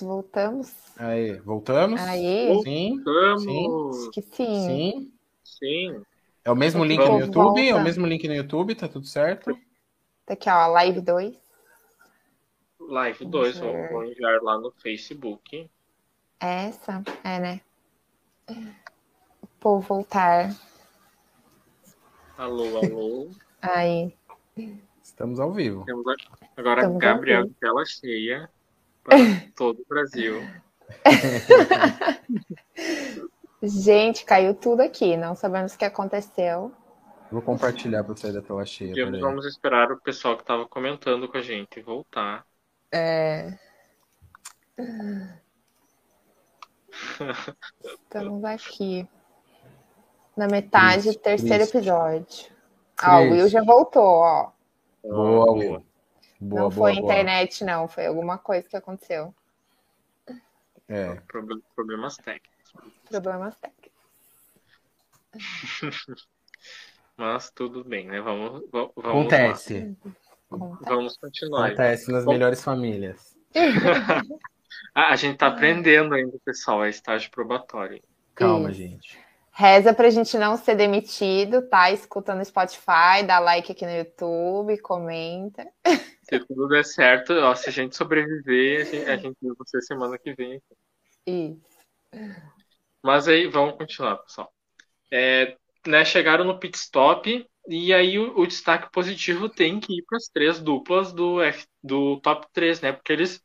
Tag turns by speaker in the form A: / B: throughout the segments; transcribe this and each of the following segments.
A: voltamos.
B: Aí, voltamos?
A: Aí.
B: Sim.
C: Vamos!
A: Acho que sim.
B: Sim.
C: Sim.
B: É o mesmo link
A: Volta.
B: no YouTube? É o mesmo link no YouTube, tá tudo certo?
A: Tá aqui, ó, live 2.
C: Live 2, vou, vou enviar lá no Facebook.
A: Essa, é, né? Por voltar.
C: Alô, alô.
A: Aí.
B: Estamos ao vivo.
C: Agora
A: Estamos
C: Gabriel tela cheia para todo o Brasil.
A: Gente, caiu tudo aqui. Não sabemos o que aconteceu.
B: Vou compartilhar para sair da tela cheia.
C: E vamos esperar o pessoal que estava comentando com a gente voltar.
A: É. Estamos aqui. Na metade do
B: Triste,
A: terceiro episódio. Ah, o Will já voltou, ó.
B: Boa, Will. Boa,
A: não
B: boa,
A: foi
B: boa.
A: internet, não. Foi alguma coisa que aconteceu.
B: É.
C: Proble- Problemas técnicos.
A: Problemas técnicos.
C: Mas tudo bem, né? Vamos, va- vamos
B: Acontece.
C: lá. Vamos continuar.
B: Acontece nas
C: Bom.
B: melhores famílias.
C: Ah, a gente tá aprendendo ainda, pessoal. É estágio probatório.
B: Calma,
A: Isso.
B: gente.
A: Reza pra gente não ser demitido, tá? Escuta no Spotify, dá like aqui no YouTube, comenta.
C: Se tudo der certo, ó, se a gente sobreviver, a gente, a gente vê você semana que vem.
A: Isso.
C: Mas aí, vamos continuar, pessoal. É, né, chegaram no pit stop e aí o, o destaque positivo tem que ir para as três duplas do, F, do top 3, né? Porque eles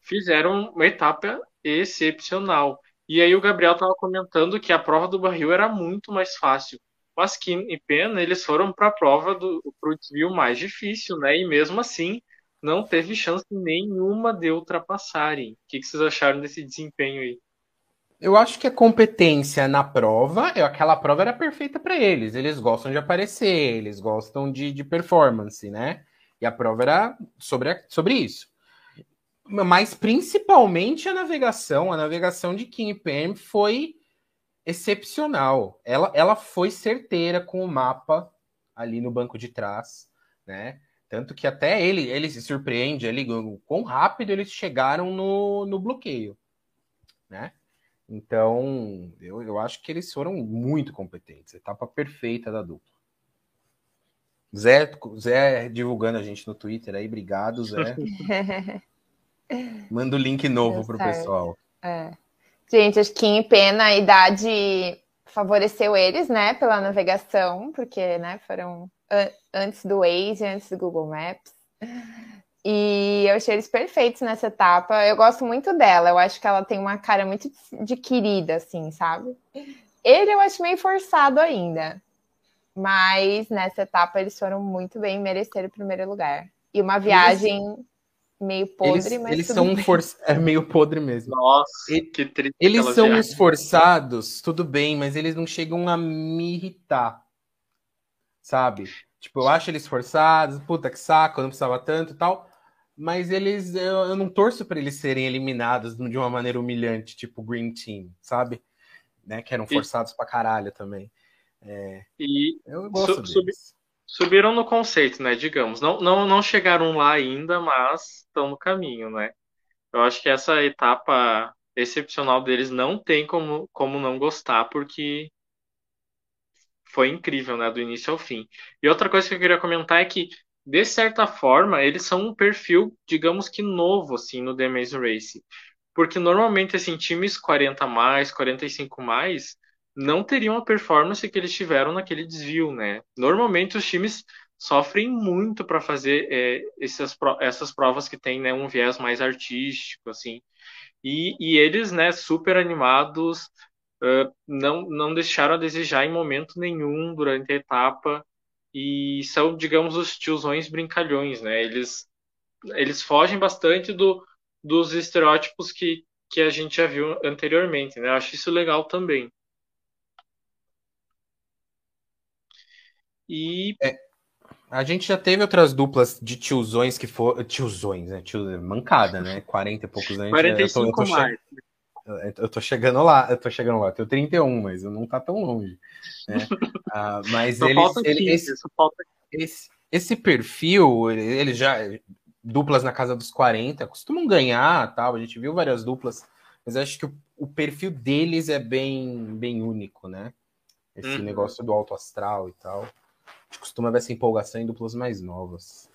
C: fizeram uma etapa excepcional. E aí o Gabriel estava comentando que a prova do barril era muito mais fácil. Mas Kim e Pena, eles foram para a prova do pro desvio mais difícil, né? E mesmo assim, não teve chance nenhuma de ultrapassarem. O que, que vocês acharam desse desempenho aí?
B: Eu acho que a competência na prova, eu- aquela prova era perfeita para eles. Eles gostam de aparecer, eles gostam de, de performance, né? E a prova era sobre, sobre isso. Mas principalmente a navegação, a navegação de Kim Pam foi excepcional. Ela, ela foi certeira com o mapa ali no banco de trás, né? Tanto que até ele, ele se surpreende ali, quão rápido eles chegaram no, no bloqueio, né? Então, eu, eu acho que eles foram muito competentes. Etapa perfeita da dupla. Zé, Zé divulgando a gente no Twitter aí, obrigado, Zé. Manda o link novo
A: Deu
B: pro
A: certo.
B: pessoal.
A: É. Gente, acho que em pena a idade favoreceu eles, né, pela navegação, porque, né, foram an- antes do Waze, antes do Google Maps. E eu achei eles perfeitos nessa etapa. Eu gosto muito dela. Eu acho que ela tem uma cara muito de querida, assim, sabe? Ele eu acho meio forçado ainda. Mas nessa etapa eles foram muito bem, mereceram o primeiro lugar. E uma viagem meio podre,
B: Eles,
A: mas
B: eles são um
A: bem.
B: for... é meio podre mesmo.
C: Nossa,
B: E-
C: que triste.
B: Eles são
C: viagem.
B: esforçados, tudo bem, mas eles não chegam a me irritar. Sabe? Tipo, eu acho eles esforçados, puta que saco, eu não precisava tanto e tal. Mas eles, eu, eu não torço para eles serem eliminados de uma maneira humilhante, tipo Green Team, sabe? Né? Que eram
C: E-
B: forçados pra caralho também.
C: E
B: Eu gosto deles.
C: Subiram no conceito, né? Digamos. Não, não, não chegaram lá ainda, mas estão no caminho, né? Eu acho que essa etapa excepcional deles não tem como, como não gostar, porque foi incrível, né? Do início ao fim. E outra coisa que eu queria comentar é que, de certa forma, eles são um perfil, digamos que novo, assim, no The Race. Porque normalmente, assim, times 40 mais, 45 mais, não teriam a performance que eles tiveram naquele desvio, né? Normalmente os times sofrem muito para fazer é, essas, essas provas que tem né, um viés mais artístico, assim. E, e eles, né, super animados, eh, não, não deixaram a desejar em momento nenhum durante a etapa. E são, digamos, os tiozões brincalhões, né? Eles, eles fogem bastante do, dos estereótipos que, que a gente já viu anteriormente, né? Eu acho isso legal também. E
B: A gente já teve outras duplas de tiozões que foram. Tiozões, né? Tio... Mancada, né? 40 e poucos anos.
C: 45
B: eu tô, eu tô che-
C: mais.
B: Eu tô chegando lá, eu tô chegando lá, eu tenho 31, mas não tá tão longe. né? Ah, mas
C: Só
B: eles,
C: falta
B: ele-
C: 15,
B: esse,
C: só falta
B: esse, esse perfil, ele, ele já. duplas na casa dos 40, costumam ganhar, tal. A gente viu várias duplas, mas acho que o, o perfil deles é bem, bem único, né? Esse uhum. negócio do alto astral e tal. A gente costuma ver essa empolgação em duplas mais novas.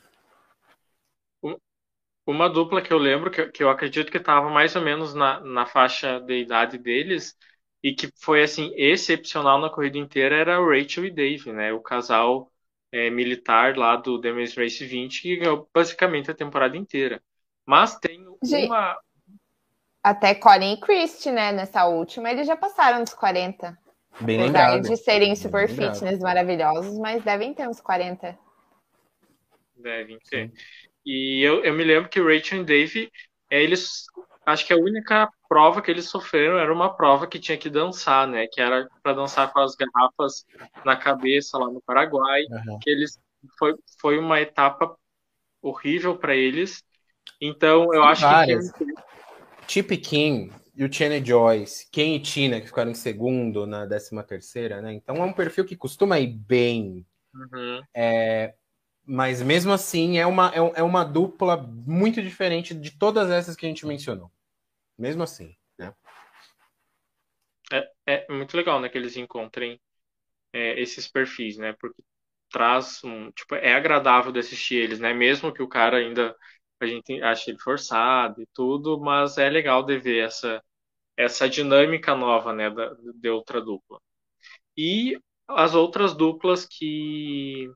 C: Uma dupla que eu lembro, que, que eu acredito que estava mais ou menos na, na faixa de idade deles, e que foi assim excepcional na corrida inteira, era o Rachel e Dave, né? O casal é, militar lá do The Maze Race 20, que ganhou basicamente a temporada inteira. Mas tem uma.
A: Até Colin e Christie, né? Nessa última, eles já passaram dos 40.
B: Bem Apesar lembrado.
A: de serem super Bem fitness lembrado. maravilhosos, mas devem ter uns 40.
C: Devem ter. Sim. E eu, eu me lembro que Rachel e Dave, é, eles acho que a única prova que eles sofreram era uma prova que tinha que dançar, né? Que era para dançar com as garrafas na cabeça lá no Paraguai. Uhum. Que eles foi, foi uma etapa horrível para eles. Então eu acho
B: várias. que Chip King e o Tiene Joyce, Ken e Tina que ficaram em segundo na 13 terceira, né? Então é um perfil que costuma ir bem. Uhum. É, mas mesmo assim é uma, é, é uma dupla muito diferente de todas essas que a gente mencionou. Mesmo assim, né?
C: É, é muito legal, né, que eles encontrem é, esses perfis, né? Porque traz um, tipo, é agradável de assistir eles, né? Mesmo que o cara ainda a gente ache ele forçado e tudo, mas é legal de ver essa essa dinâmica nova, né, da, de outra dupla. E as outras duplas que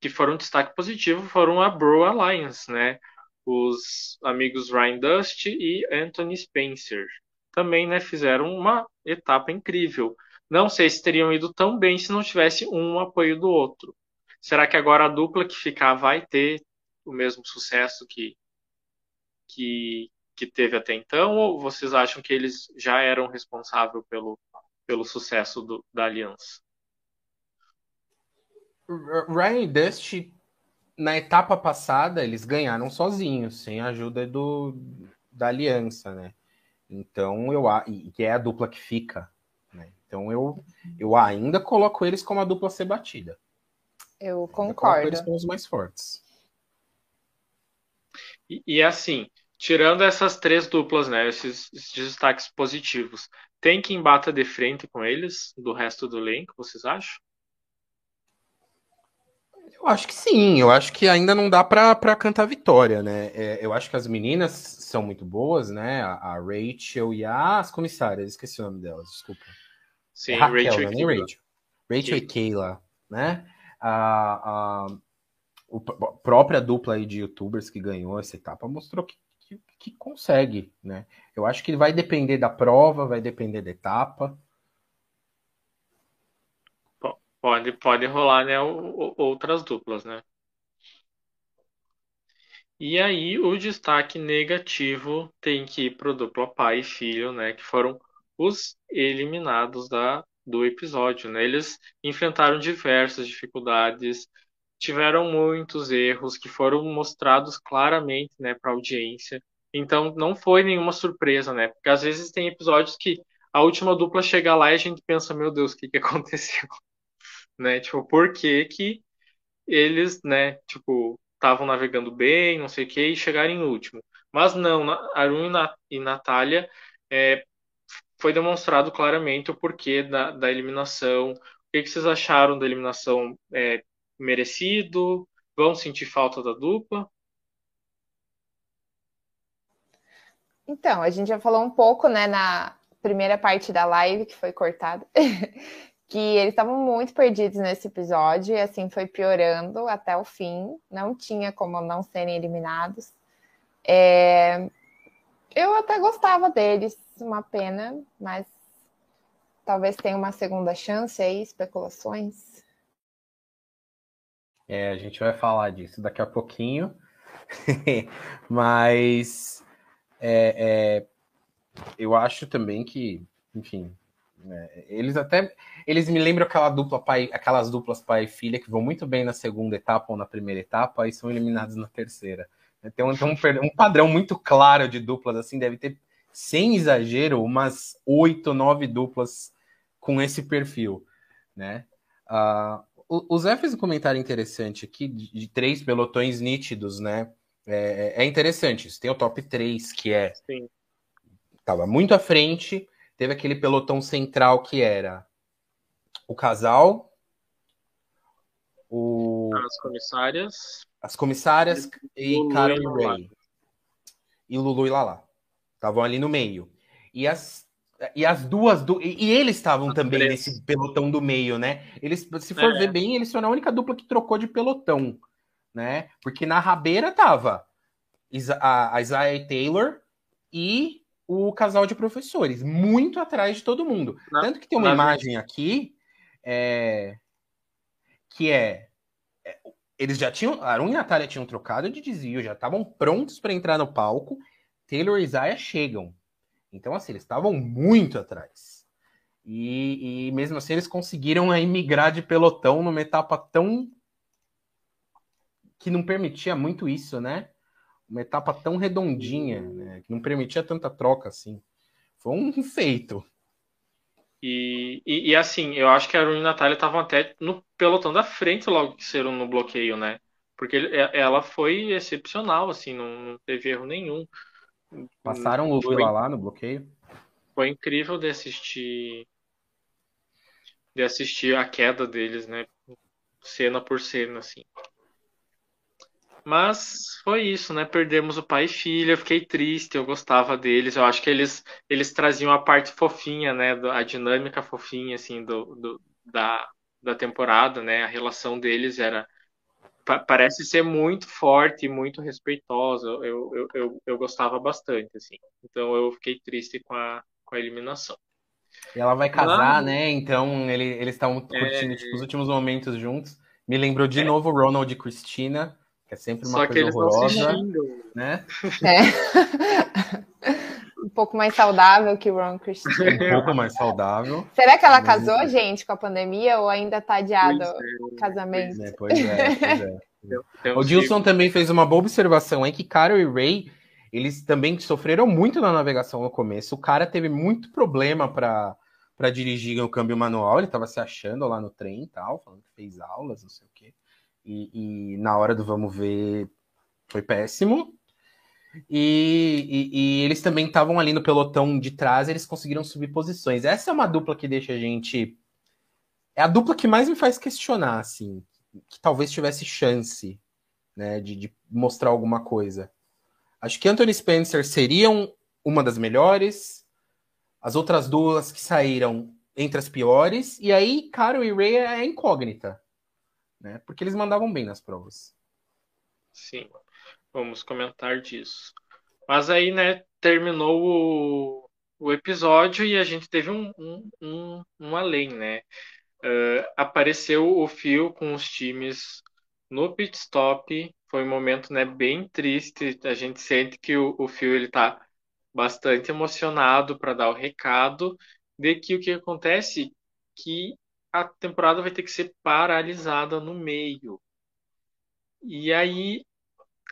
C: que foram destaque positivo foram a Bro Alliance, né? Os amigos Ryan Dust e Anthony Spencer. Também né, fizeram uma etapa incrível. Não sei se teriam ido tão bem se não tivesse um apoio do outro. Será que agora a dupla que ficar vai ter o mesmo sucesso que, que, que teve até então? Ou vocês acham que eles já eram responsáveis pelo, pelo sucesso do, da aliança?
B: Ryan e Dust, na etapa passada, eles ganharam sozinhos, sem a ajuda do, da aliança, né? Então, eu que é a dupla que fica. Né? Então, eu, eu ainda coloco eles como a dupla a ser batida.
A: Eu concordo.
B: eles como os mais fortes.
C: E, e, assim, tirando essas três duplas, né? Esses, esses destaques positivos, tem quem bata de frente com eles do resto do elenco, vocês acham?
B: Eu acho que sim, eu acho que ainda não dá para cantar vitória, né? É, eu acho que as meninas são muito boas, né? A, a Rachel e a, as comissárias, esqueci o nome delas, desculpa.
C: Sim, é Raquel, Rachel,
B: né? e Rachel. Rachel e Kayla, né? A, a, a própria dupla aí de youtubers que ganhou essa etapa mostrou que, que, que consegue, né? Eu acho que vai depender da prova, vai depender da etapa.
C: Pode, pode rolar, né, outras duplas, né? E aí o destaque negativo tem que ir pro dupla pai e filho, né, que foram os eliminados da, do episódio, né? Eles enfrentaram diversas dificuldades, tiveram muitos erros que foram mostrados claramente, né, para a audiência. Então não foi nenhuma surpresa, né? Porque às vezes tem episódios que a última dupla chega lá e a gente pensa, meu Deus, o que que aconteceu? né? Tipo, por que que eles, né, tipo, estavam navegando bem, não sei o que, e chegaram em último. Mas não, Arun e, Nat Natália é, foi demonstrado claramente o porquê da, da eliminação. O que, que vocês acharam da eliminação? É, merecido? Vão sentir falta da dupla?
A: Então, a gente já falou um pouco, né, na primeira parte da live que foi cortada, que eles estavam muito perdidos nesse episódio e assim foi piorando até o fim. Não tinha como não serem eliminados. É... Eu até gostava deles, uma pena, mas talvez tenha uma segunda chance aí, especulações.
B: É, a gente vai falar disso daqui a pouquinho, mas é, é, eu acho também que, enfim, é, eles até eles me lembram aquela dupla pai, aquelas duplas pai e filha que vão muito bem na segunda etapa ou na primeira etapa e são eliminados na terceira. Tem um, tem um, um padrão muito claro de duplas, assim, deve ter, sem exagero, umas oito, nove duplas com esse perfil, né? Uh, o, o Zé fez um comentário interessante aqui de, de três pelotões nítidos, né? É, é interessante isso. Tem o top 3, que é.
C: Sim.
B: Tava muito à frente. Teve aquele pelotão central que era o casal, o,
C: As comissárias.
B: as comissárias e Carol
C: e Lala.
B: Ray. E Lulu e Lala. Estavam ali no meio. E as, e as duas. Du... E, eles estavam também
C: três.
B: nesse pelotão do meio, né? Eles, se for
C: É.
B: ver bem, eles foram a única dupla que trocou de pelotão, né? Porque na rabeira tava a, a Isaiah Taylor e o casal de professores, muito atrás de todo mundo. Tanto que tem uma imagem aqui é, que é, é, eles já tinham, Arun e Natália tinham trocado de desvio, já estavam prontos para entrar no palco. Taylor e Isaiah chegam. Então, assim, eles estavam muito atrás. E, e mesmo assim, eles conseguiram aí migrar de pelotão numa etapa tão. que não permitia muito isso, né? Uma etapa tão redondinha, né? Que não permitia tanta troca assim. Foi um feito.
C: E, e, e, assim, eu acho que a Arun e a Natália estavam até no pelotão da frente logo que saíram no bloqueio, né? Porque ela foi excepcional, assim, não teve erro nenhum.
B: Passaram o e
C: Foi-
B: Lala no bloqueio.
C: Foi incrível de assistir de assistir a queda deles, né? Cena por cena, assim. Mas foi isso, né? Perdemos o pai e filha, fiquei triste, eu gostava deles. Eu acho que eles, eles traziam a parte fofinha, né? A dinâmica fofinha, assim, do, do- da, da temporada, né? A relação deles era. Pa- Parece ser muito forte e muito respeitosa. Eu, eu, eu, eu gostava bastante, assim. Então eu fiquei triste com a, com a eliminação.
B: E ela vai casar, né? Então ele- eles estavam
C: É.
B: curtindo tipo, os últimos momentos juntos. Me lembrou de novo Ronald e Christina, que é sempre uma
C: Só que
B: coisa
C: eles não se
B: horrorosa,
C: xingam.
B: né?
A: Um pouco mais saudável que o Ron Christian.
B: Um pouco mais saudável.
A: Será que ela casou, gente, com a pandemia ou ainda tá adiado
C: Pois
A: o casamento?
B: né? Pois é, pois é. O
C: uns
B: Dilson também fez uma boa observação aí que Carol e Ray, eles também sofreram muito na navegação no começo. O cara teve muito problema para para dirigir no câmbio manual, ele estava se achando lá no trem e tal, falando que fez aulas, não sei o quê. E, e na hora do vamos ver foi péssimo. E, e- e eles também estavam ali no pelotão de trás, eles conseguiram subir posições. Essa é uma dupla que deixa a gente. É a dupla que mais me faz questionar, assim, que talvez tivesse chance né, de, de mostrar alguma coisa. Acho que Anthony Spencer seriam uma das melhores, as outras duas que saíram entre as piores, e aí Caro e Ray é incógnita, né? Porque eles mandavam bem nas provas.
C: Sim, vamos comentar disso. Mas aí, né, terminou o, o episódio e a gente teve um, um, um, um além, né? Eh, apareceu o Phil com os times no pit stop. Foi um momento, né, bem triste. A gente sente que o, o Phil ele tá bastante emocionado para dar o recado de que o que acontece que a temporada vai ter que ser paralisada no meio. E aí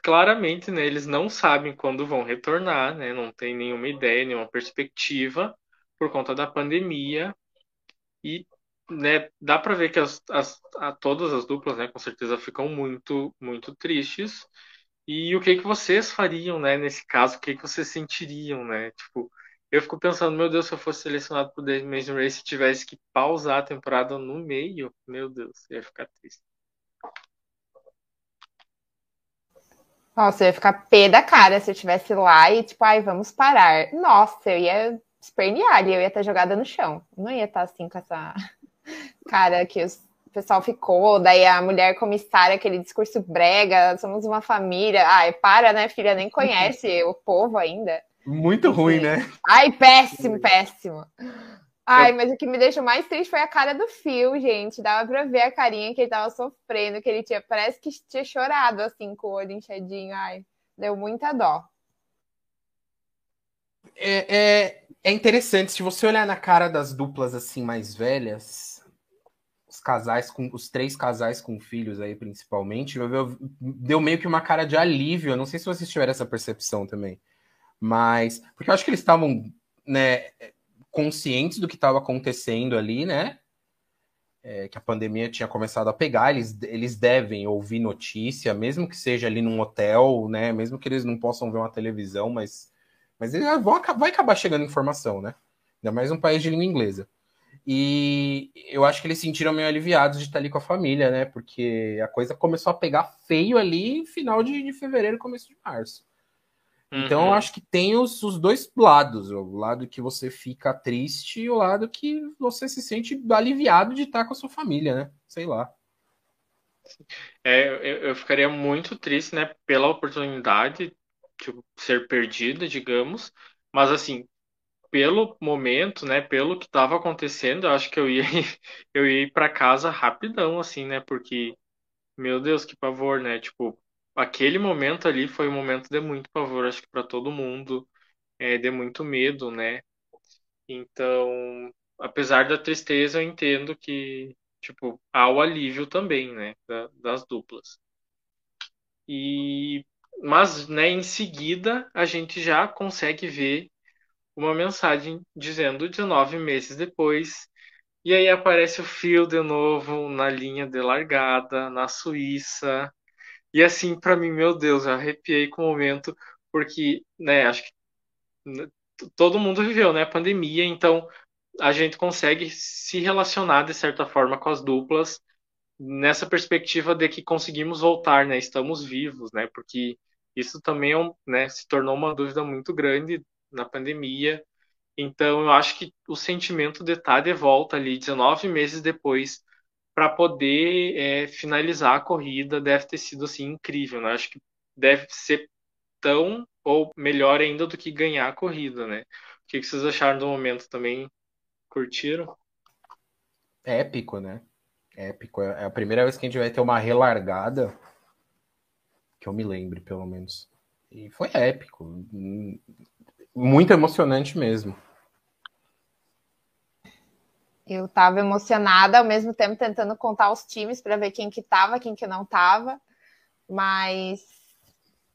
C: claramente, né, eles não sabem quando vão retornar, né, não tem nenhuma ideia, nenhuma perspectiva por conta da pandemia e, né, dá para ver que as, as, a, todas as duplas, né, com certeza ficam muito, muito tristes. E o que que vocês fariam, né, nesse caso? O que que vocês sentiriam, né? Tipo, eu fico pensando, meu Deus, se eu fosse selecionado pro The Amazing Race e tivesse que pausar a temporada no meio, meu Deus, eu ia ficar triste.
A: Nossa, eu ia ficar pé da cara se eu estivesse lá e, tipo, ai, vamos parar. Nossa, eu ia espernear ali, eu ia estar jogada no chão. Não ia estar assim com essa cara que os- o pessoal ficou, daí a mulher comissária, aquele discurso brega, somos uma família. Ai, para, né, filha? Nem conhece o povo ainda.
B: Muito ruim, né?
A: Ai, péssimo, péssimo. Ai, mas o que me deixou mais triste foi a cara do Phil, gente. Dava pra ver a carinha que ele tava sofrendo, que ele tinha, parece que tinha chorado, assim, com o olho inchadinho. Ai, deu muita dó.
B: É, é, é interessante, se você olhar na cara das duplas assim mais velhas, os casais com os três casais com filhos aí principalmente, eu- eu- deu meio que uma cara de alívio. Eu não sei se vocês tiveram essa percepção também, mas porque eu acho que eles estavam, né, conscientes do que estava acontecendo ali, né? é, que a pandemia tinha começado a pegar, eles, eles devem ouvir notícia, mesmo que seja ali num hotel, né? Mesmo que eles não possam ver uma televisão, mas, mas eles vão, vai acabar chegando informação, né? Ainda mais um país de língua inglesa. E eu acho que eles se sentiram meio aliviados de estar ali com a família, né? Porque a coisa começou a pegar feio ali final de, de fevereiro, começo de março. Então eu uhum. acho que tem os, os dois lados, o lado que você fica triste e o lado que você se sente aliviado de estar com a sua família, né? Sei lá.
C: É, eu, eu ficaria muito triste, né, pela oportunidade de ser perdida, digamos, mas assim, pelo momento, né, pelo que estava acontecendo, eu acho que eu ia eu ia ir para casa rapidão assim, né? Porque meu Deus, que pavor, né? Tipo, aquele momento ali foi um momento de muito pavor, acho que para todo mundo, é, de muito medo, né? Então, apesar da tristeza, eu entendo que, tipo, há o alívio também, né, da, das duplas. E, mas, né, em seguida, a gente já consegue ver uma mensagem dizendo 19 meses depois, e aí aparece o fio de novo na linha de largada, na Suíça, e assim, para mim, meu Deus, eu arrepiei com o momento, porque, né, acho que todo mundo viveu, né, a pandemia, então a gente consegue se relacionar de certa forma com as duplas nessa perspectiva de que conseguimos voltar, né, estamos vivos, né, porque isso também é né, se tornou uma dúvida muito grande na pandemia. Então, eu acho que o sentimento de estar de volta ali, 19 meses depois, para poder é, finalizar a corrida deve ter sido assim incrível, né? Acho que deve ser tão ou melhor ainda do que ganhar a corrida, né? O que vocês acharam do momento também? Curtiram?
B: É épico, né? É épico. É a primeira vez que a gente vai ter uma relargada que eu me lembre, pelo menos. E foi épico. Muito emocionante mesmo.
A: Eu estava emocionada, ao mesmo tempo tentando contar os times para ver quem que estava, quem que não estava. Mas,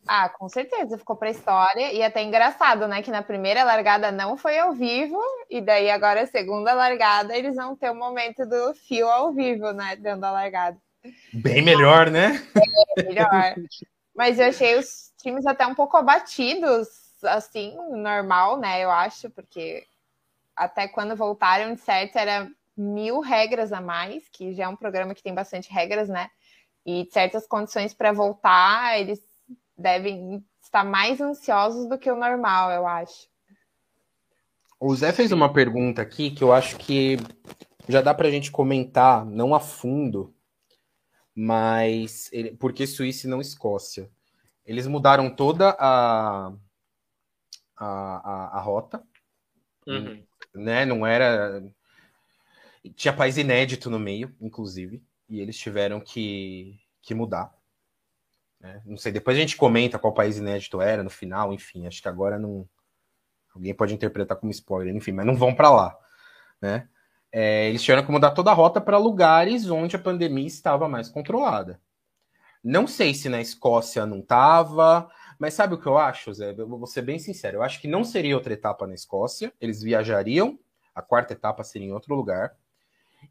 A: ah, com certeza ficou para a história. E até engraçado, né? Que na primeira largada não foi ao vivo, e daí agora a segunda largada eles vão ter o um momento do fio ao vivo, né? Dando a largada.
B: Bem melhor, né?
A: É, melhor. Mas eu achei os times até um pouco abatidos, assim, normal, né? Eu acho, porque até quando voltaram, de certo, era mil regras a mais, que já é um programa que tem bastante regras, né? E certas condições para voltar, eles devem estar mais ansiosos do que o normal, eu acho.
B: O Zé fez uma pergunta aqui que eu acho que já dá para a gente comentar, não a fundo, mas ele, porque Suíça e não Escócia. Eles mudaram toda a, a, a, a rota. Uhum né? Não era. Tinha país inédito no meio, inclusive, e eles tiveram que, que mudar. Né? Não sei, depois a gente comenta qual país inédito era no final, enfim, acho que agora não. Alguém pode interpretar como spoiler, enfim, mas não vão para lá, né? É, eles tiveram que mudar toda a rota para lugares onde a pandemia estava mais controlada. Não sei se na Escócia não estava, mas sabe o que eu acho, Zé? Eu vou ser bem sincero. Eu acho que não seria outra etapa na Escócia. Eles viajariam, a quarta etapa seria em outro lugar.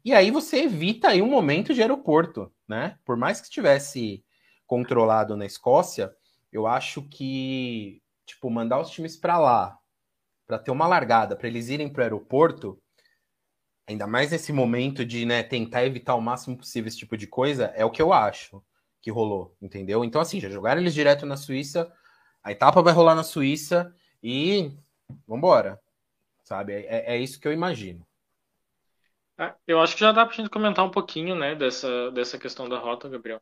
B: E aí você evita aí um momento de aeroporto, né? Por mais que estivesse controlado na Escócia, eu acho que, tipo, mandar os times para lá, para ter uma largada, para eles irem para o aeroporto, ainda mais nesse momento de né, tentar evitar o máximo possível esse tipo de coisa, é o que eu acho que rolou, entendeu? Então, assim, já jogaram eles direto na Suíça, a etapa vai rolar na Suíça e vambora. Sabe? É, é isso que eu imagino.
C: É, eu acho que já dá pra gente comentar um pouquinho, né, dessa, dessa questão da rota, Gabriel.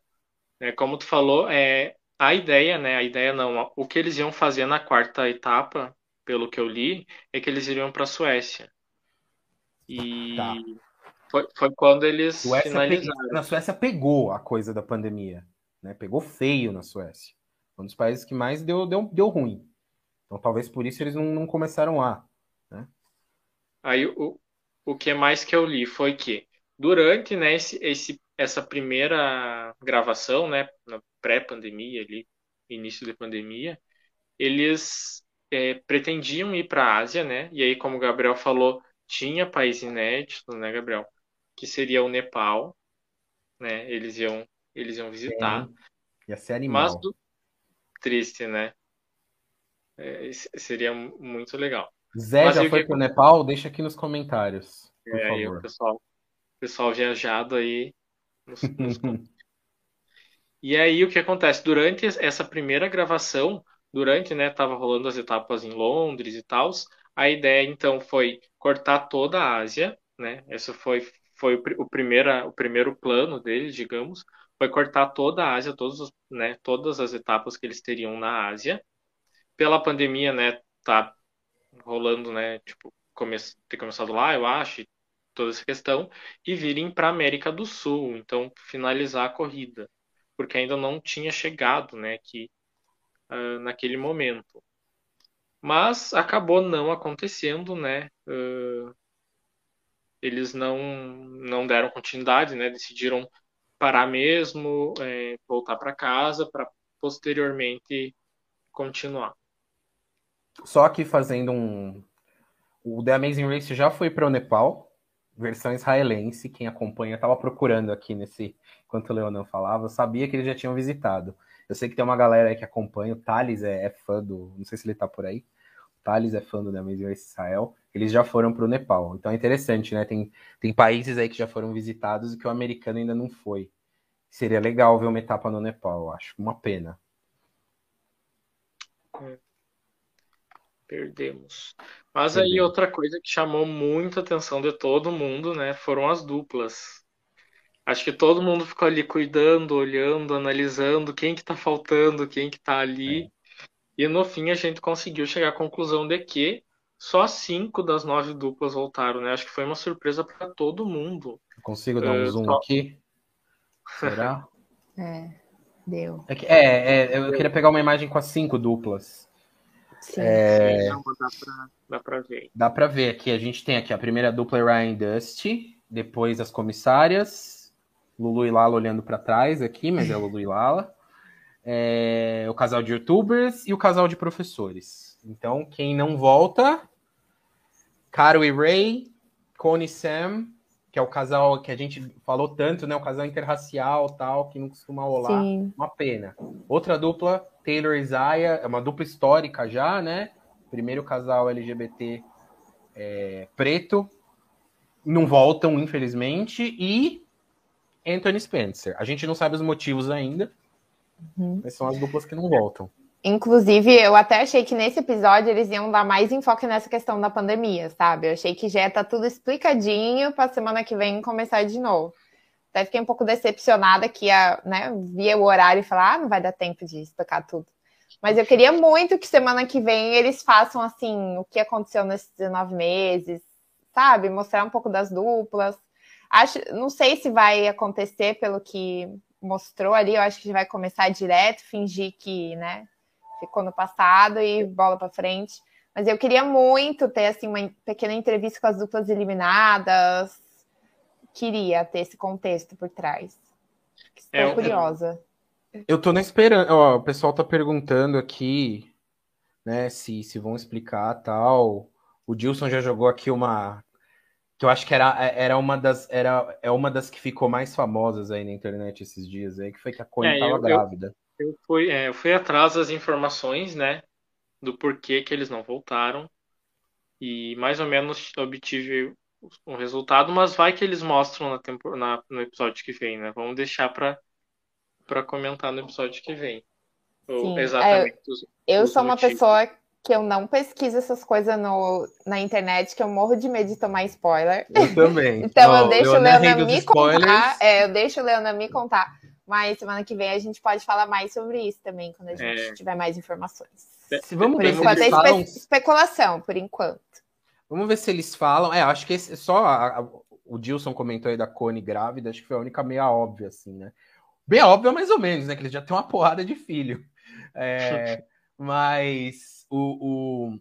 C: É, como tu falou, é, a ideia, né, a ideia não, o que eles iam fazer na quarta etapa, pelo que eu li, é que eles iriam para a Suécia. E tá. foi, foi quando eles
B: Suécia finalizaram. na Suécia pegou a coisa da pandemia, né? Pegou feio na Suécia. Um dos países que mais deu, deu, deu ruim. Então talvez por isso eles não, não começaram lá. Né?
C: Aí o, o que mais que eu li foi que durante né, esse, esse, essa primeira gravação, né, na pré-pandemia ali, início da pandemia, eles é, pretendiam ir para a Ásia, né? E aí, como o Gabriel falou, tinha país inédito, né, Gabriel? que seria o Nepal, né? Eles iam, eles iam visitar.
B: Sim. Ia ser animal.
C: Mas do... triste, né? É, seria muito legal.
B: Zé
C: Mas
B: já foi
C: o
B: pro
C: que-
B: Nepal? Deixa aqui nos comentários, por
C: É, aí o
B: favor.
C: pessoal, pessoal viajado aí nos, nos E aí o que acontece? Durante essa primeira gravação, durante, né, tava rolando as etapas em Londres e tal, a ideia então foi cortar toda a Ásia, né? Esse foi foi o, o primeira, o primeiro plano deles, digamos, foi cortar toda a Ásia, todos os, né, todas as etapas que eles teriam na Ásia. Pela pandemia, né, tá rolando, né, tipo, come ter começado lá, eu acho, toda essa questão, e virem para América do Sul, então finalizar a corrida porque ainda não tinha chegado, né, aqui ah, naquele momento. Mas acabou não acontecendo, né? ah, eles não não deram continuidade, né? Decidiram parar mesmo, eh, voltar para casa para posteriormente continuar.
B: Só aqui fazendo um. O The Amazing Race já foi para o Nepal, versão israelense. Quem acompanha estava procurando aqui nesse. Enquanto o Leonan falava, eu sabia que eles já tinham visitado. Eu sei que tem uma galera aí que acompanha, o Thales é, é fã do. Não sei se ele tá por aí. Thales é fã do The Amazing Race Israel. Eles já foram para o Nepal. Então é interessante, né? Tem, tem países aí que já foram visitados e que o americano ainda não foi. Seria legal ver uma etapa no Nepal, eu acho. Uma pena.
C: Perdemos. Mas
B: Perdemos.
C: aí outra coisa que chamou muita atenção de todo mundo, né, foram as duplas. Acho que todo mundo ficou ali cuidando, olhando, analisando quem que tá faltando, quem que tá ali. E no fim a gente conseguiu chegar à conclusão de que só cinco das nove duplas voltaram, né? Acho que foi uma surpresa para todo mundo.
B: Eu consigo dar um
C: É,
B: zoom
C: só-
B: aqui? Será?
A: É, deu.
B: É, é, é, eu queria pegar uma imagem com as cinco duplas.
A: Sim.
B: É.
C: Sim, dá pra, dá pra ver.
B: Dá pra ver aqui, a gente tem aqui a primeira dupla é Ryan e Dusty, depois as comissárias, Lulu e Lala olhando pra trás aqui, mas é Lulu e Lala. É, o casal de youtubers e o casal de professores. Então, quem não volta, Caro e Ray, Connie e Sam, que é o casal que a gente falou tanto, né? O casal interracial tal, que não costuma rolar.
A: Sim.
B: Uma pena. Outra dupla, Taylor e Zaya, é uma dupla histórica já, né? Primeiro casal LGBT é, preto. Não voltam, infelizmente. E Anthony Spencer. A gente não sabe os motivos ainda,
A: Uhum.
B: mas são as duplas que não voltam.
A: Inclusive, eu até achei que nesse episódio eles iam dar mais enfoque nessa questão da pandemia, sabe? Eu achei que já tá tudo explicadinho para semana que vem começar de novo. Até fiquei um pouco decepcionada que ia, né, via o horário e falar, ah, não vai dar tempo de explicar tudo. Mas eu queria muito que semana que vem eles façam assim o que aconteceu nesses 19 meses, sabe? Mostrar um pouco das duplas. Acho, não sei se vai acontecer pelo que mostrou ali, eu acho que vai começar direto, fingir que, né, ficou no passado e bola para frente. Mas eu queria muito ter assim uma pequena entrevista com as duplas eliminadas. Queria ter esse contexto por trás. Estou
C: É, eu-
A: curiosa.
B: Eu tô na esperança. Ó, o pessoal tá perguntando aqui, né, se, se vão explicar tal. O Dilson já jogou aqui uma. Que eu acho que era, era uma das. Era, é uma das que ficou mais famosas aí na internet esses dias aí, que foi que a Connie
C: É,
B: tava
C: eu- eu-
B: grávida.
C: Eu fui, é, eu fui atrás das informações, né, do porquê que eles não voltaram e mais ou menos obtive um resultado, mas vai que eles mostram na tempo, na- no episódio que vem, né? Vamos deixar para para comentar no episódio que vem.
A: Sim,
C: exatamente os-
A: Eu
C: os
A: sou uma
C: motivos.
A: pessoa que eu não pesquiso essas coisas no, na internet, que eu morro de medo de tomar spoiler.
B: Eu também.
A: Então
B: Ó,
A: eu deixo o Leona me
B: spoilers.
A: contar. É, eu deixo o Leona me contar. Mas semana que vem a gente pode falar mais sobre isso também, quando a gente
C: É.
A: tiver mais informações.
B: Se vamos
A: Por
B: ver se
A: enquanto é
B: eles
A: espe-
B: falam.
A: especulação, por enquanto.
B: Vamos ver se eles falam. É, acho que esse, só a- a- o Dilson comentou aí da Connie grávida, acho que foi a única meia óbvia, assim, né? Bem óbvia, mais ou menos, né? Que eles já têm uma porrada de filho. É, mas o, o-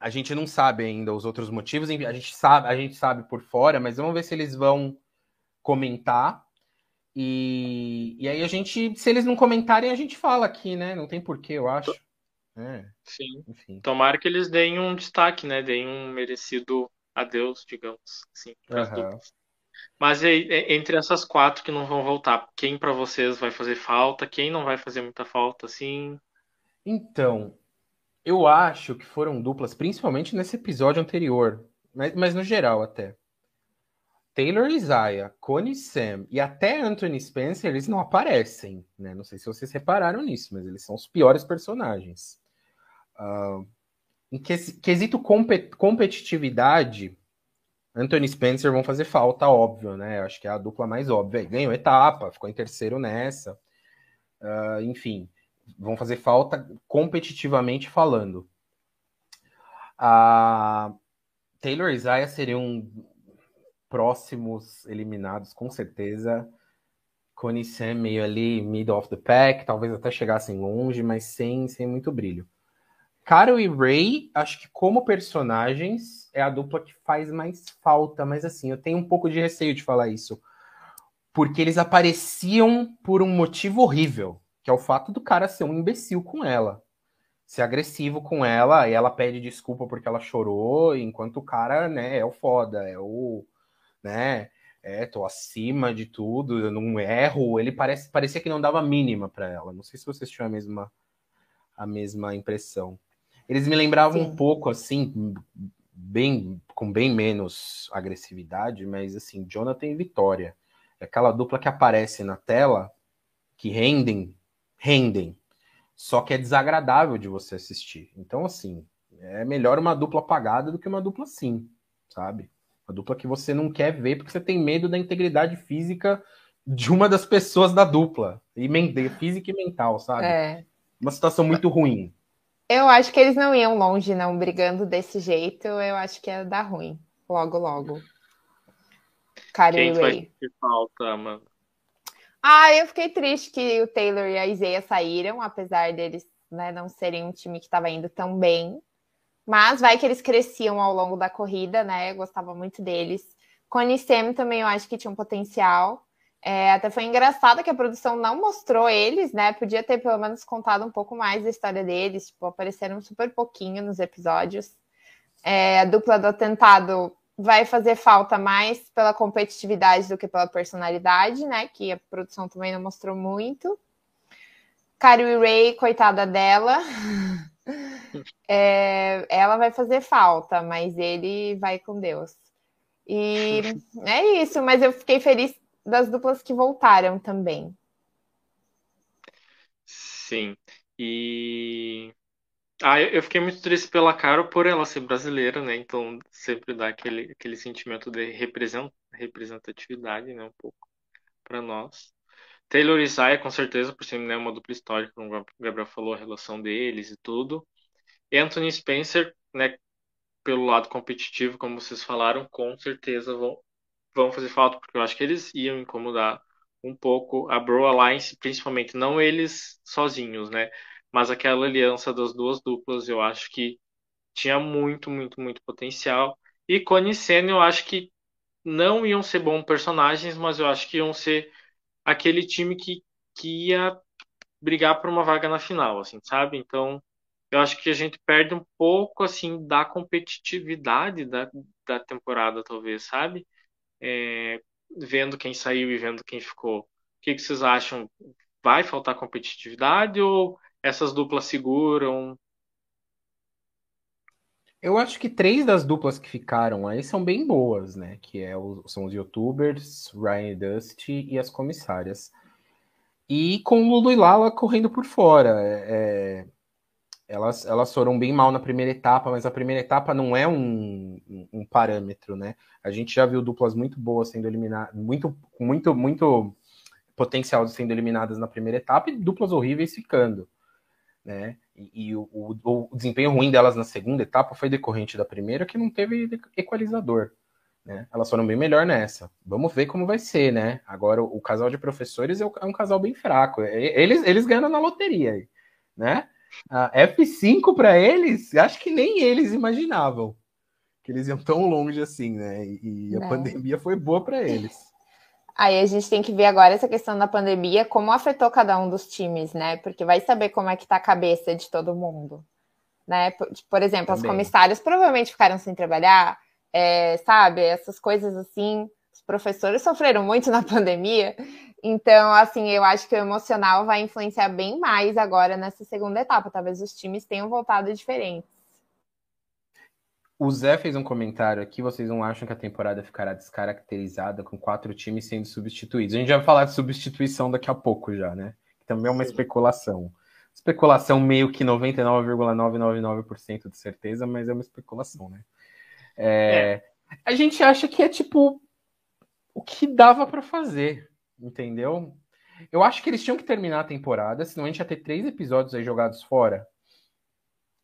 B: a gente não sabe ainda os outros motivos. A gente sabe, a gente sabe por fora, mas vamos ver se eles vão comentar. E, e aí a gente, se eles não comentarem, a gente fala aqui, né? Não tem porquê, eu acho. É,
C: Sim.
B: enfim.
C: Tomara que eles deem um destaque, né? Deem um merecido adeus, digamos assim, duplas. Mas entre essas quatro que não vão voltar, quem para vocês vai fazer falta? Quem não vai fazer muita falta, assim?
B: Então, eu acho que foram duplas, principalmente nesse episódio anterior, mas, mas no geral até. Taylor Isaiah, Connie Sam e até Anthony Spencer, eles não aparecem, né? Não sei se vocês repararam nisso, mas eles são os piores personagens. Uh, em quesito competitividade, Anthony Spencer vão fazer falta, óbvio, né? Acho que é a dupla mais óbvia. Ganhou etapa, ficou em terceiro nessa. Uh, enfim, vão fazer falta competitivamente falando. A Taylor Isaiah seriam próximos eliminados, com certeza. Connie Sam meio ali, middle of the pack, talvez até chegassem longe, mas sem, sem muito brilho. Carol e Ray, acho que como personagens, é a dupla que faz mais falta, mas assim, eu tenho um pouco de receio de falar isso. Porque eles apareciam por um motivo horrível, que é o fato do cara ser um imbecil com ela. Ser agressivo com ela, e ela pede desculpa porque ela chorou, enquanto o cara, né, é o foda, é o né? É, tô acima de tudo, eu não erro. Ele parece, parecia que não dava mínima para ela. Não sei se vocês tinham a mesma, a mesma impressão. Eles me lembravam Sim. um pouco assim, bem com bem menos agressividade, mas assim, Jonathan e Vitória. É aquela dupla que aparece na tela que rendem, rendem. Só que é desagradável de você assistir. Então, assim, é melhor uma dupla apagada do que uma dupla sim, sabe? Uma dupla que você não quer ver porque você tem medo da integridade física de uma das pessoas da dupla. E física e mental, sabe? É. Uma situação muito ruim.
A: Eu acho que eles não iam longe, não, brigando desse jeito. Eu acho que ia dar ruim. Logo, logo.
C: Quem vai falta, mano?
A: Ah, eu fiquei triste que o Taylor e a Isaiah saíram, apesar deles né, não serem um time que estava indo tão bem. Mas vai que eles cresciam ao longo da corrida, né? Eu gostava muito deles. Connie Sam também eu acho que tinha um potencial. É, até foi engraçado que a produção não mostrou eles, né? Podia ter pelo menos contado um pouco mais da história deles. Tipo, apareceram super pouquinho nos episódios. É, a dupla do atentado vai fazer falta mais pela competitividade do que pela personalidade, né? Que a produção também não mostrou muito. Carrie Ray, coitada dela. É, ela vai fazer falta, mas ele vai com Deus. E é isso, mas eu fiquei feliz das duplas que voltaram também.
C: Sim. E ah, eu fiquei muito triste pela Carol por ela ser brasileira, né? Então sempre dá aquele, aquele sentimento de representatividade, né? Um pouco para nós. Taylor e Isaiah, com certeza, por ser né, uma dupla histórica, como o Gabriel falou, a relação deles e tudo. Anthony Spencer, né, pelo lado competitivo, como vocês falaram, com certeza vão, vão fazer falta, porque eu acho que eles iam incomodar um pouco a Bro Alliance, principalmente, não eles sozinhos, né? Mas aquela aliança das duas duplas, eu acho que tinha muito, muito, muito potencial. E Connie e Senna, eu acho que não iam ser bons personagens, mas eu acho que iam ser aquele time que, que ia brigar por uma vaga na final, assim, sabe? Então, eu acho que a gente perde um pouco assim da competitividade da, da temporada, talvez, sabe? É, vendo quem saiu e vendo quem ficou. O que, que vocês acham? Vai faltar competitividade ou essas duplas seguram?
B: Eu acho que três das duplas que ficaram aí são bem boas, né? Que é o, são os youtubers, Ryan e Dusty e as comissárias. E com Lulu e Lala correndo por fora. É, elas, elas foram bem mal na primeira etapa, mas a primeira etapa não é um, um parâmetro, né? A gente já viu duplas muito boas sendo eliminadas, muito, muito, muito potencial de sendo eliminadas na primeira etapa e duplas horríveis ficando, né? E, e o, o, o, desempenho ruim delas na segunda etapa foi decorrente da primeira, que não teve equalizador. Né? Elas foram bem melhor nessa. Vamos ver como vai ser, né? Agora, o, o casal de professores é, é um casal bem fraco. Eles, eles ganham na loteria, né? A F5 para eles, acho que nem eles imaginavam que eles iam tão longe assim, né? E, a pandemia foi boa para eles.
A: Aí a gente tem que ver agora essa questão da pandemia, como afetou cada um dos times, né? Porque vai saber como é que tá a cabeça de todo mundo. Né? Por, por exemplo, Também. as comissárias provavelmente ficaram sem trabalhar, é, sabe? Essas coisas assim. os professores sofreram muito na pandemia. Então, assim, eu acho que o emocional vai influenciar bem mais agora nessa segunda etapa. Talvez os times tenham voltado diferentes.
B: O Zé fez um comentário aqui. Vocês não acham que a temporada ficará descaracterizada com quatro times sendo substituídos? A gente já vai falar de substituição daqui a pouco já, né? Também é uma especulação. Especulação meio que 99,999% de certeza, mas é uma especulação, né? É, é. A gente acha que é tipo o que dava para fazer, entendeu? Eu acho que eles tinham que terminar a temporada, senão a gente ia ter três episódios aí jogados fora.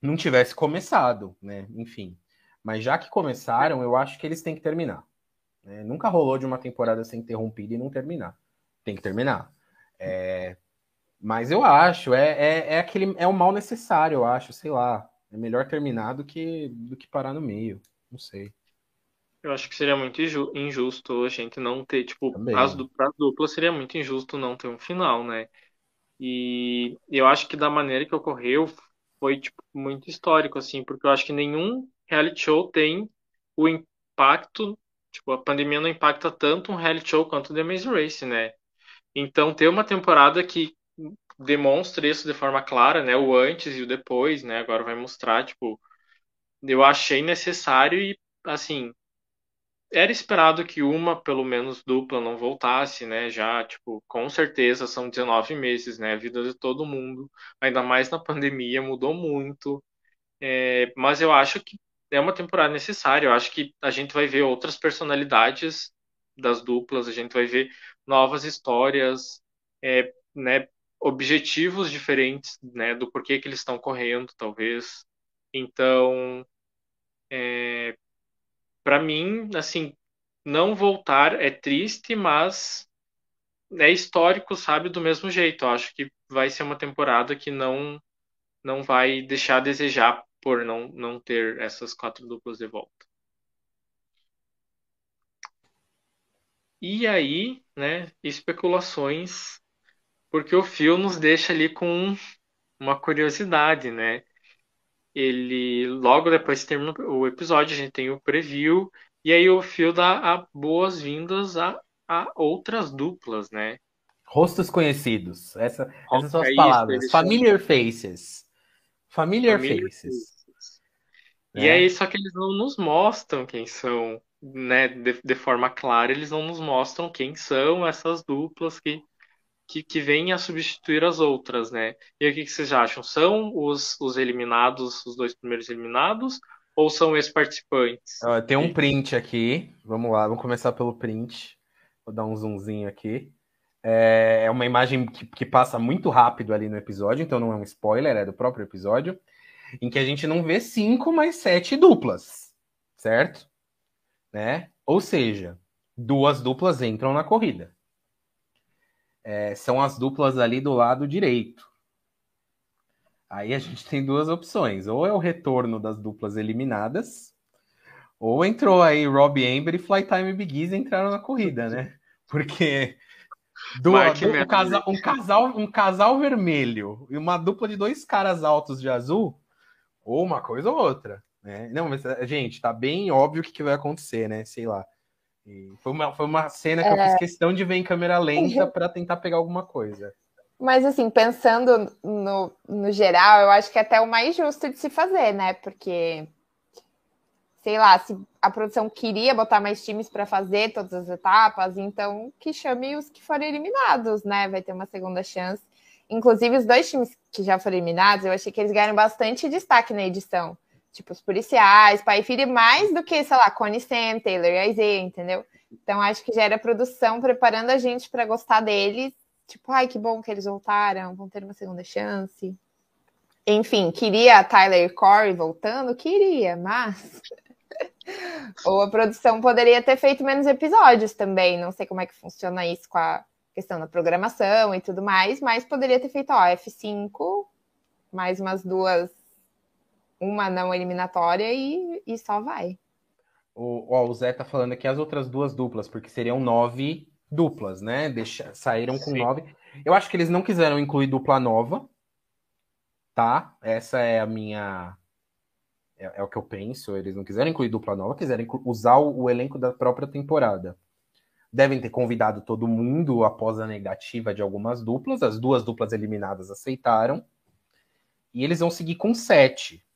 B: Não tivesse começado, né? Enfim. Mas já que começaram, eu acho que eles têm que terminar. Né? Nunca rolou de uma temporada ser interrompida e não terminar. Tem que terminar. É... Mas eu acho, é, é, é, aquele é o mal necessário, eu acho, sei lá. É melhor terminar do que, do que parar no meio. Não sei.
C: Eu acho que seria muito injusto a gente não ter, tipo, Também. as duplas seria muito injusto não ter um final, né? E eu acho que da maneira que ocorreu foi, tipo, muito histórico, assim, porque eu acho que nenhum reality show tem o impacto, tipo, a pandemia não impacta tanto um reality show quanto o The Maze Race, né? Então, ter uma temporada que demonstra isso de forma clara, né? O antes e o depois, né? Agora vai mostrar, tipo, eu achei necessário e, assim, era esperado que uma, pelo menos dupla, não voltasse, né? Já, tipo, com certeza são 19 meses, né? A vida de todo mundo, ainda mais na pandemia, mudou muito. É, mas eu acho que é uma temporada necessária. Eu acho que a gente vai ver outras personalidades das duplas, a gente vai ver novas histórias, é, né, objetivos diferentes, né, do porquê que eles estão correndo, talvez. Então, é, para mim, assim, não voltar é triste, mas é histórico, sabe, do mesmo jeito. Eu acho que vai ser uma temporada que não não vai deixar a desejar por não, não ter essas quatro duplas de volta. E aí, né, especulações, porque o Phil nos deixa ali com uma curiosidade, né? Ele, logo depois que termina o episódio, a gente tem o preview, e aí o Phil dá boas-vindas a, a outras duplas, né?
B: Rostos conhecidos. Essa, essas são as é palavras. Familiar faces. Familiar, Familiar faces. faces.
C: E é. aí, só que eles não nos mostram quem são, né? De, de, forma clara, eles não nos mostram quem são essas duplas que, que, que vêm a substituir as outras, né? E o que, que vocês acham? São os, os eliminados, os dois primeiros eliminados, ou são ex-participantes?
B: Uh, tem um print aqui. Vamos lá, vamos começar pelo print. Vou dar um zoomzinho aqui. É, é uma imagem que, que passa muito rápido ali no episódio, então não é um spoiler, é do próprio episódio em que a gente não vê cinco, mas sete duplas, certo? Né? Ou seja, duas duplas entram na corrida. É, são as duplas ali do lado direito. Aí a gente tem duas opções: ou é o retorno das duplas eliminadas, ou entrou aí Rob Amber e Flytime Big Easy entraram na corrida, né? Porque do, do, um, casal, um, casal, um casal vermelho e uma dupla de dois caras altos de azul ou uma coisa ou outra. Né? Não, mas, eh, gente, tá bem óbvio o que, que vai acontecer, né? Sei lá. E foi, uma, foi uma cena que é... eu fiz questão de ver em câmera lenta para tentar pegar alguma coisa.
A: Mas, assim, pensando no, no geral, eu acho que é até o mais justo de se fazer, né? Porque, sei lá, se a produção queria botar mais times para fazer todas as etapas, então que chame os que forem eliminados, né? Vai ter uma segunda chance. Inclusive, os dois times que já foram eliminados, eu achei que eles ganharam bastante destaque na edição. Tipo, os policiais, pai e filho, mais do que, sei lá, Connie Sam, Taylor e Isaiah, entendeu? Então, acho que já era produção preparando a gente para gostar deles. Tipo, ai, que bom que eles voltaram, vão ter uma segunda chance. Enfim, queria Tyler e Corey voltando? Queria, mas. Ou a produção poderia ter feito menos episódios também. Não sei como é que funciona isso com a questão da programação e tudo mais, mas poderia ter feito, ó, F5, mais umas duas, uma não eliminatória e, e só vai.
B: O, ó, o Zé tá falando aqui as outras duas duplas, porque seriam nove duplas, né? Deixa, saíram com Sim. nove. Eu acho que eles não quiseram incluir dupla nova, tá? Essa é a minha. É, é o que eu penso. Eles não quiseram incluir dupla nova, quiseram usar o, o elenco da própria temporada. Devem ter convidado todo mundo após a negativa de algumas duplas. As duas duplas eliminadas aceitaram. E eles vão seguir com sete.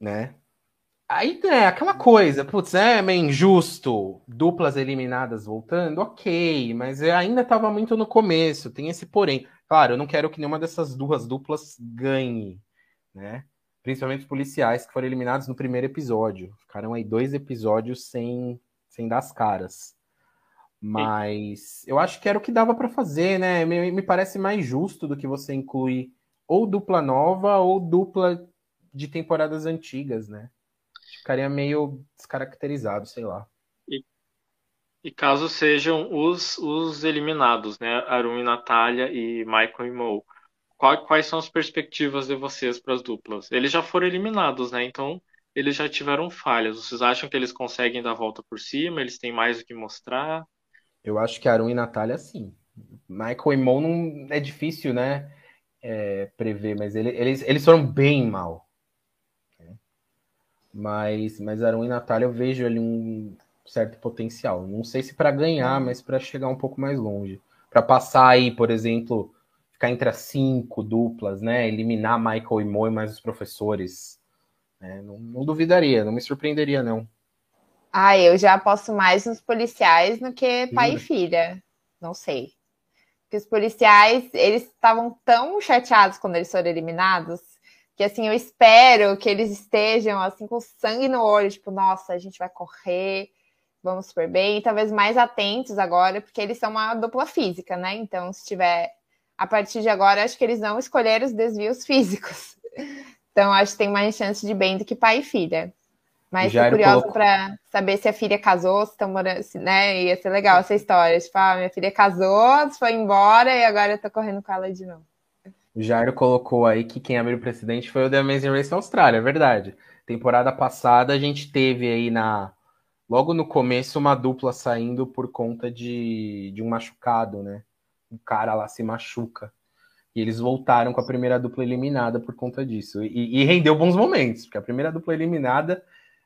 B: Né? Aí é aquela coisa, putz, é meio injusto, duplas eliminadas voltando, ok, mas ainda estava muito no começo, tem esse porém. Claro, eu não quero que nenhuma dessas duas duplas ganhe, né? Principalmente os policiais que foram eliminados no primeiro episódio. Ficaram aí dois episódios sem, sem dar as caras. Mas eu acho que era o que dava para fazer, né? Me, me parece mais justo do que você incluir ou dupla nova ou dupla de temporadas antigas, né? ficaria meio descaracterizado, sei lá.
C: E, e caso sejam os, os eliminados, né? Arun e Natália e Michael e Mo. Qual, quais são as perspectivas de vocês para as duplas? Eles já foram eliminados, né? Então eles já tiveram falhas. Vocês acham que eles conseguem dar a volta por cima? Eles têm mais o que mostrar?
B: Eu acho que Arun e Natália, sim. Michael e Mo não é difícil, né? É, prever, mas ele, eles, eles foram bem mal. Mas, mas Arão e Natália eu vejo ali um certo potencial. Não sei se para ganhar, mas para chegar um pouco mais longe. Para passar aí, por exemplo, ficar entre as cinco duplas, né? Eliminar Michael e Moe mais os professores. Né? Não, não duvidaria, não me surpreenderia, não.
A: Ah, eu já aposto mais nos policiais do que pai e filha. Não sei. Porque os policiais, eles estavam tão chateados quando eles foram eliminados que assim, eu espero que eles estejam assim com sangue no olho, tipo, nossa, a gente vai correr, vamos super bem, e talvez mais atentos agora, porque eles são uma dupla física, né? Então, se tiver a partir de agora, acho que eles não escolheram os desvios físicos. Então, acho que tem mais chance de bem do que pai e filha. Mas tô curiosa colocou... para saber se a filha casou, se estão morando, se, né? Ia ser legal essa história. Tipo, ah, minha filha casou, foi embora e agora eu tô correndo com ela de novo.
B: O Jairo colocou aí que quem abriu o precedente foi o The Amazing Race Austrália, é verdade. Temporada passada a gente teve aí na logo no começo uma dupla saindo por conta de, de um machucado, né? Um cara lá se machuca. E eles voltaram com a primeira dupla eliminada por conta disso. E, e rendeu bons momentos, porque a primeira dupla eliminada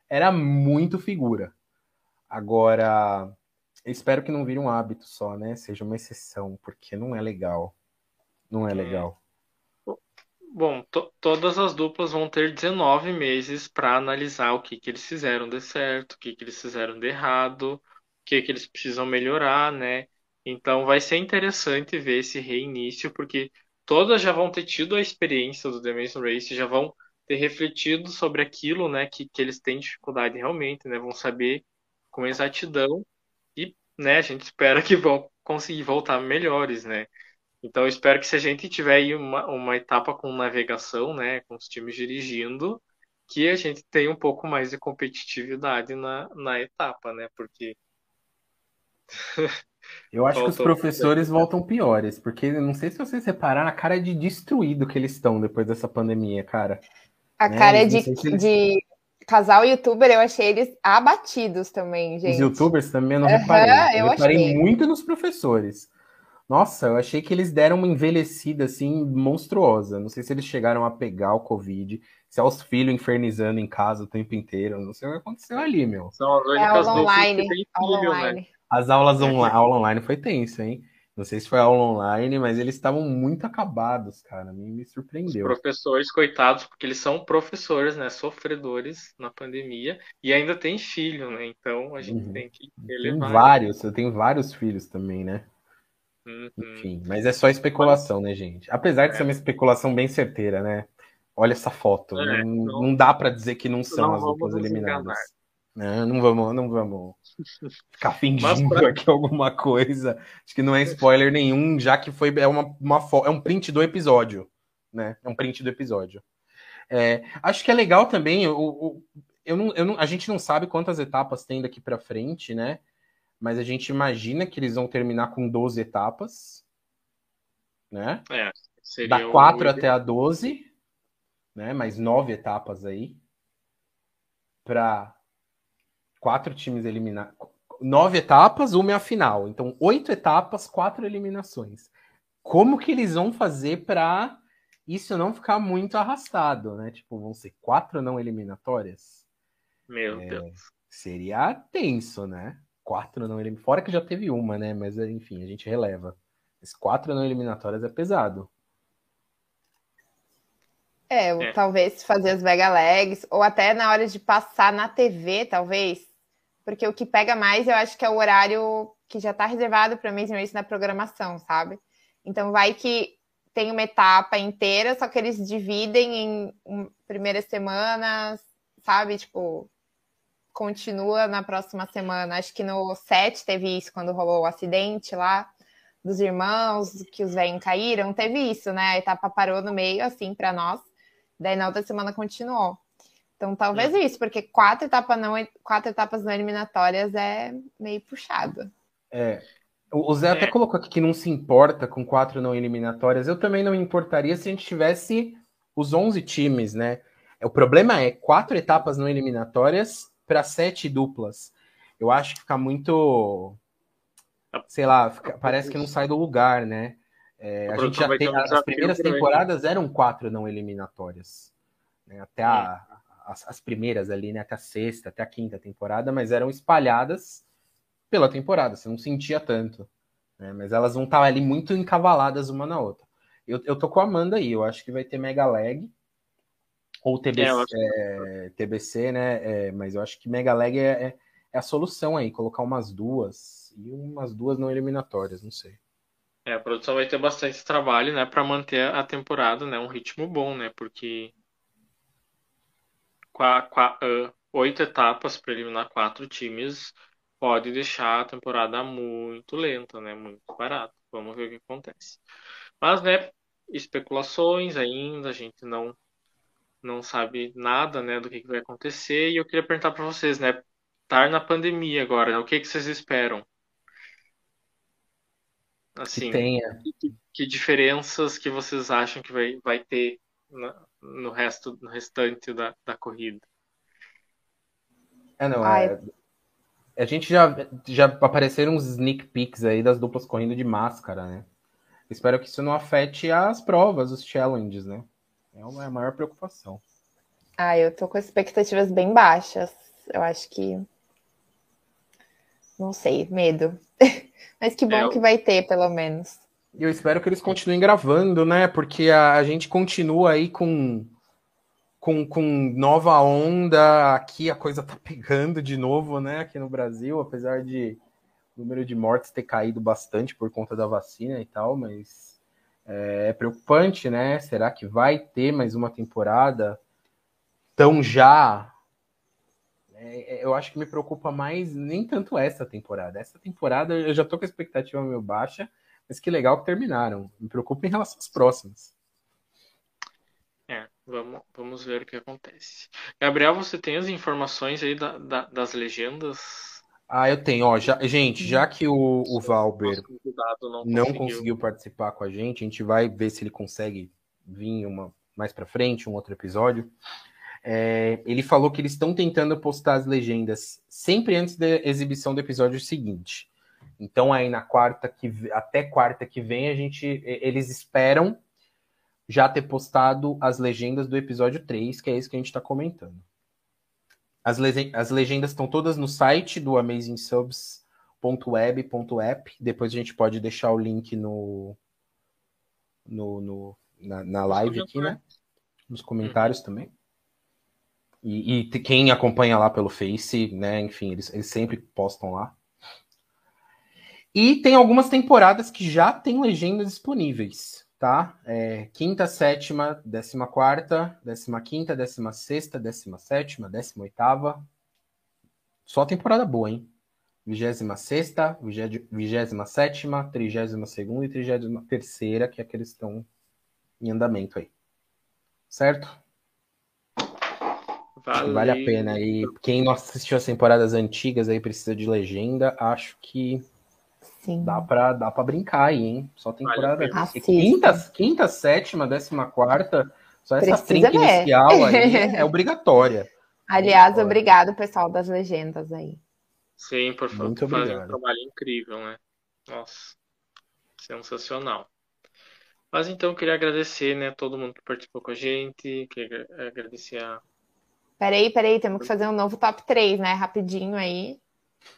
B: era muito figura. Agora, espero que não vire um hábito só, né? Seja uma exceção, porque não é legal. Não é, é. legal.
C: Bom, to todas as duplas vão ter 19 meses para analisar o que, que eles fizeram de certo, o que, que eles fizeram de errado, o que, que eles precisam melhorar, né? Então vai ser interessante ver esse reinício, porque todas já vão ter tido a experiência do The Race, já vão ter refletido sobre aquilo, né, que, que eles têm dificuldade realmente, né? Vão saber com exatidão e, né, a gente espera que vão conseguir voltar melhores, né? Então, espero que se a gente tiver aí uma, uma etapa com navegação, né, com os times dirigindo, que a gente tenha um pouco mais de competitividade na, na etapa, né? Porque.
B: Eu acho que os professores voltam piores, porque não sei se vocês repararam a cara de destruído que eles estão depois dessa pandemia, cara.
A: A né? cara de, eles... de casal youtuber, eu achei eles abatidos também, gente.
B: Os youtubers também eu não reparei. Uhum, eu, eu reparei achei. muito nos professores. Nossa, eu achei que eles deram uma envelhecida assim monstruosa. Não sei se eles chegaram a pegar o Covid, se é os filhos infernizando em casa o tempo inteiro. Não sei o que aconteceu ali, meu.
C: São as únicas é aula online, que aula filho, né? online. Né?
B: As aulas online, aula online foi tenso, hein? Não sei se foi aula online, mas eles estavam muito acabados, cara. Me, me surpreendeu.
C: Os professores, coitados, porque eles são professores, né? Sofredores na pandemia e ainda tem filho, né? Então a gente uhum. tem que
B: elevar. Tem vários, eu tenho vários filhos também, né? Uhum. Enfim, mas é só especulação, né, gente? Apesar de é. ser uma especulação bem certeira, né? Olha essa foto. É, não, não, não, dá para dizer que não são não as duplas eliminadas. Não, não vamos, não vamos ficar fingindo pra... aqui alguma coisa. Acho que não é spoiler nenhum, já que foi é uma, uma é um print do episódio, né? É um print do episódio. É, acho que é legal também. O, o, eu não, eu não, a gente não sabe quantas etapas tem daqui para frente, né? mas a gente imagina que eles vão terminar com 12 etapas, né?
C: É,
B: da 4 um... até a 12, né? Mais 9 etapas aí. Para quatro times eliminar. Nove etapas, uma é a final. Então, oito etapas, quatro eliminações. Como que eles vão fazer para isso não ficar muito arrastado, né? Tipo, vão ser quatro não eliminatórias?
C: Meu é, Deus.
B: Seria tenso, né? quatro não eliminatórias. Fora que já teve uma, né? Mas enfim, a gente releva. Mas quatro não eliminatórias é pesado.
A: É, é, talvez fazer as Vega Legs, ou até na hora de passar na TV, talvez. Porque o que pega mais, eu acho que é o horário que já está reservado para Amazing Race na programação, sabe? Então vai que tem uma etapa inteira, só que eles dividem em primeiras semanas, sabe? Tipo, continua na próxima semana. Acho que no 7 teve isso, quando rolou o acidente lá dos irmãos, que os velhos caíram, teve isso, né? A etapa parou no meio, assim, para nós. Daí na outra semana continuou. Então talvez é. isso, porque quatro, etapa não, quatro etapas não eliminatórias é meio puxado.
B: É. O Zé até é. colocou aqui que não se importa com quatro não eliminatórias. Eu também não me importaria se a gente tivesse os 11 times, né? O problema é quatro etapas não eliminatórias para sete duplas. Eu acho que fica muito. Sei lá, fica, parece que não sai do lugar, né? É, a gente já tem, as primeiras temporadas eram quatro não eliminatórias. Né? Até a, as, as, primeiras ali, né? Até a sexta, até a quinta temporada, mas eram espalhadas pela temporada, você não sentia tanto. Né? Mas elas vão estar ali muito encavaladas uma na outra. Eu, eu tô com a Amanda aí, eu acho que vai ter Mega Leg. Ou TBC, é, é, TBC né? É, mas eu acho que Mega Leg é, é, é a solução aí, colocar umas duas e umas duas não eliminatórias, não sei.
C: É, a produção vai ter bastante trabalho, né, para manter a temporada, né, um ritmo bom, né, porque qua, qua, uh, oito etapas para eliminar quatro times pode deixar a temporada muito lenta, né, muito barata. Vamos ver o que acontece. Mas, né, especulações ainda, a gente não não sabe nada, né, do que, que vai acontecer. E eu queria perguntar para vocês, né, estar tá na pandemia agora, né, o que que vocês esperam? Assim, que. Que, que, diferenças que vocês acham que vai, vai ter no, no resto, no restante da, da corrida?
B: É, não, é, a gente já, já apareceram uns sneak peeks aí das duplas correndo de máscara, né? Espero que isso não afete as provas, os challenges, né? É a maior preocupação.
A: Ah, eu tô com expectativas bem baixas. Eu acho que. Não sei, medo. Mas que bom é, que vai ter, pelo menos.
B: Eu espero que eles continuem gravando, né? Porque a, a gente continua aí com, com, com nova onda. Aqui a coisa tá pegando de novo, né? Aqui no Brasil, apesar de o número de mortes ter caído bastante por conta da vacina e tal, mas é, é preocupante, né? Será que vai ter mais uma temporada tão já é, é, eu acho que me preocupa mais nem tanto essa temporada. Essa temporada eu já tô com a expectativa meio baixa, mas que legal que terminaram. Me preocupa em relação às próximas.
C: É, vamos, vamos ver o que acontece. Gabriel, você tem as informações aí da, da, das legendas?
B: Ah, eu tenho. Ó, já, gente, já que o, o Valber não, não conseguiu. conseguiu participar com a gente, a gente vai ver se ele consegue vir uma mais para frente, um outro episódio. É, ele falou que eles estão tentando postar as legendas sempre antes da exibição do episódio seguinte. Então aí na quarta que até quarta que vem a gente eles esperam já ter postado as legendas do episódio 3, que é isso que a gente está comentando. As, le as legendas estão todas no site do amazingsubs.web.app. Depois a gente pode deixar o link no, no, no na, na, live aqui, né? Nos comentários também. E, e, quem acompanha lá pelo Face, né? Enfim, eles, eles sempre postam lá. E tem algumas temporadas que já tem legendas disponíveis, tá? É, quinta, sétima, décima quarta, décima quinta, décima sexta, décima sétima, décima oitava. Só temporada boa, hein? Vigésima sexta, vigésima sétima, trigésima segunda e trigésima terceira, que é que eles estão em andamento aí. Certo? Valeu. Vale a pena. E quem não assistiu as temporadas antigas aí precisa de legenda, acho que Sim. dá pra, dá pra brincar aí, hein? Só temporada. Vale quinta, quinta, sétima, décima quarta, só essa precisa trinca ver. inicial aí é obrigatória.
A: Aliás, obrigado, pessoal das legendas aí.
C: Sim, por favor. Muito obrigado. um trabalho incrível, né? Nossa, sensacional. Mas então, eu queria agradecer, né, todo mundo que participou com a gente, queria agradecer a
A: Peraí, peraí, temos que fazer um novo top 3, né? Rapidinho aí.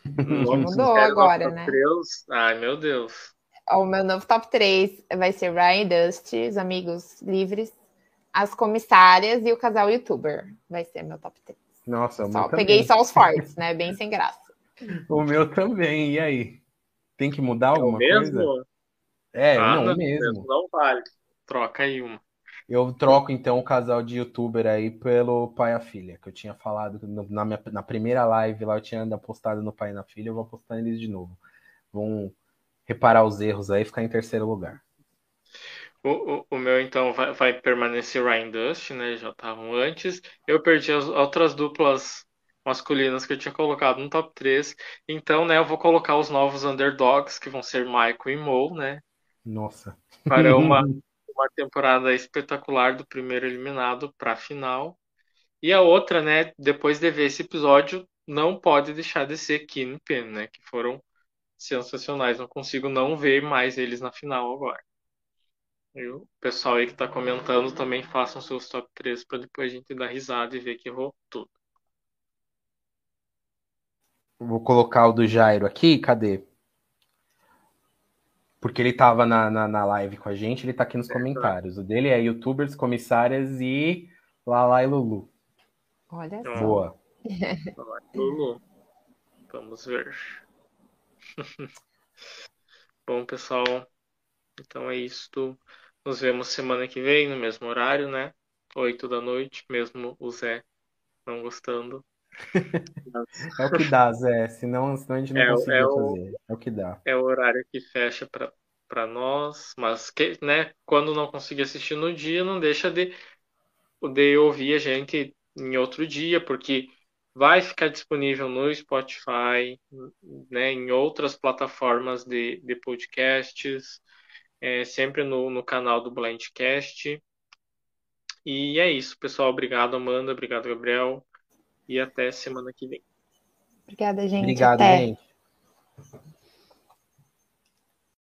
A: Mudou agora, né?
C: 3. Ai, meu Deus.
A: O meu novo top 3 vai ser Ryan Dust, os amigos livres, as comissárias e o casal youtuber. Vai ser meu top 3.
B: Nossa,
A: só, peguei só os fortes, né? Bem sem graça.
B: O meu também, e aí? Tem que mudar alguma é coisa? É, ah, não, não mesmo.
C: Não vale. Troca aí uma.
B: Eu troco então o casal de youtuber aí pelo pai e a filha, que eu tinha falado na, minha, na primeira live lá, eu tinha postado no pai e na filha, eu vou postar eles de novo. Vão reparar os erros aí e ficar em terceiro lugar.
C: O, o, o meu, então, vai, vai, permanecer Ryan Dust, né? Já estavam antes. Eu perdi as outras duplas masculinas que eu tinha colocado no top 3. Então, né, eu vou colocar os novos underdogs, que vão ser Michael e Mo, né?
B: Nossa.
C: Para uma, uma temporada espetacular do primeiro eliminado para a final. E a outra, né, depois de ver esse episódio, não pode deixar de ser Kim Pen, né? Que foram sensacionais. Não consigo não ver mais eles na final agora. E o pessoal aí que está comentando também façam seus top 3 para depois a gente dar risada e ver que errou tudo.
B: Vou colocar o do Jairo aqui, cadê? Porque ele estava na, na, na, live com a gente, ele está aqui nos é, comentários. O dele é youtubers, comissárias e Lala e Lulu.
A: Olha
B: só. Boa.
C: Lulu. Vamos ver. Bom, pessoal, então é isso. Nos vemos semana que vem, no mesmo horário, né? Oito da noite, mesmo o Zé não gostando.
B: é o que dá, Zé. Senão, senão a gente não é, consegue é fazer. É o que dá.
C: É o horário que fecha para nós, mas que, né, quando não conseguir assistir no dia, não deixa de, de ouvir a gente em outro dia, porque vai ficar disponível no Spotify, né, em outras plataformas de, de podcasts, é, sempre no, no canal do Blindcast. E é isso, pessoal. Obrigado, Amanda. Obrigado, Gabriel e até semana que vem.
A: Obrigada, gente.
B: Obrigado, até. gente.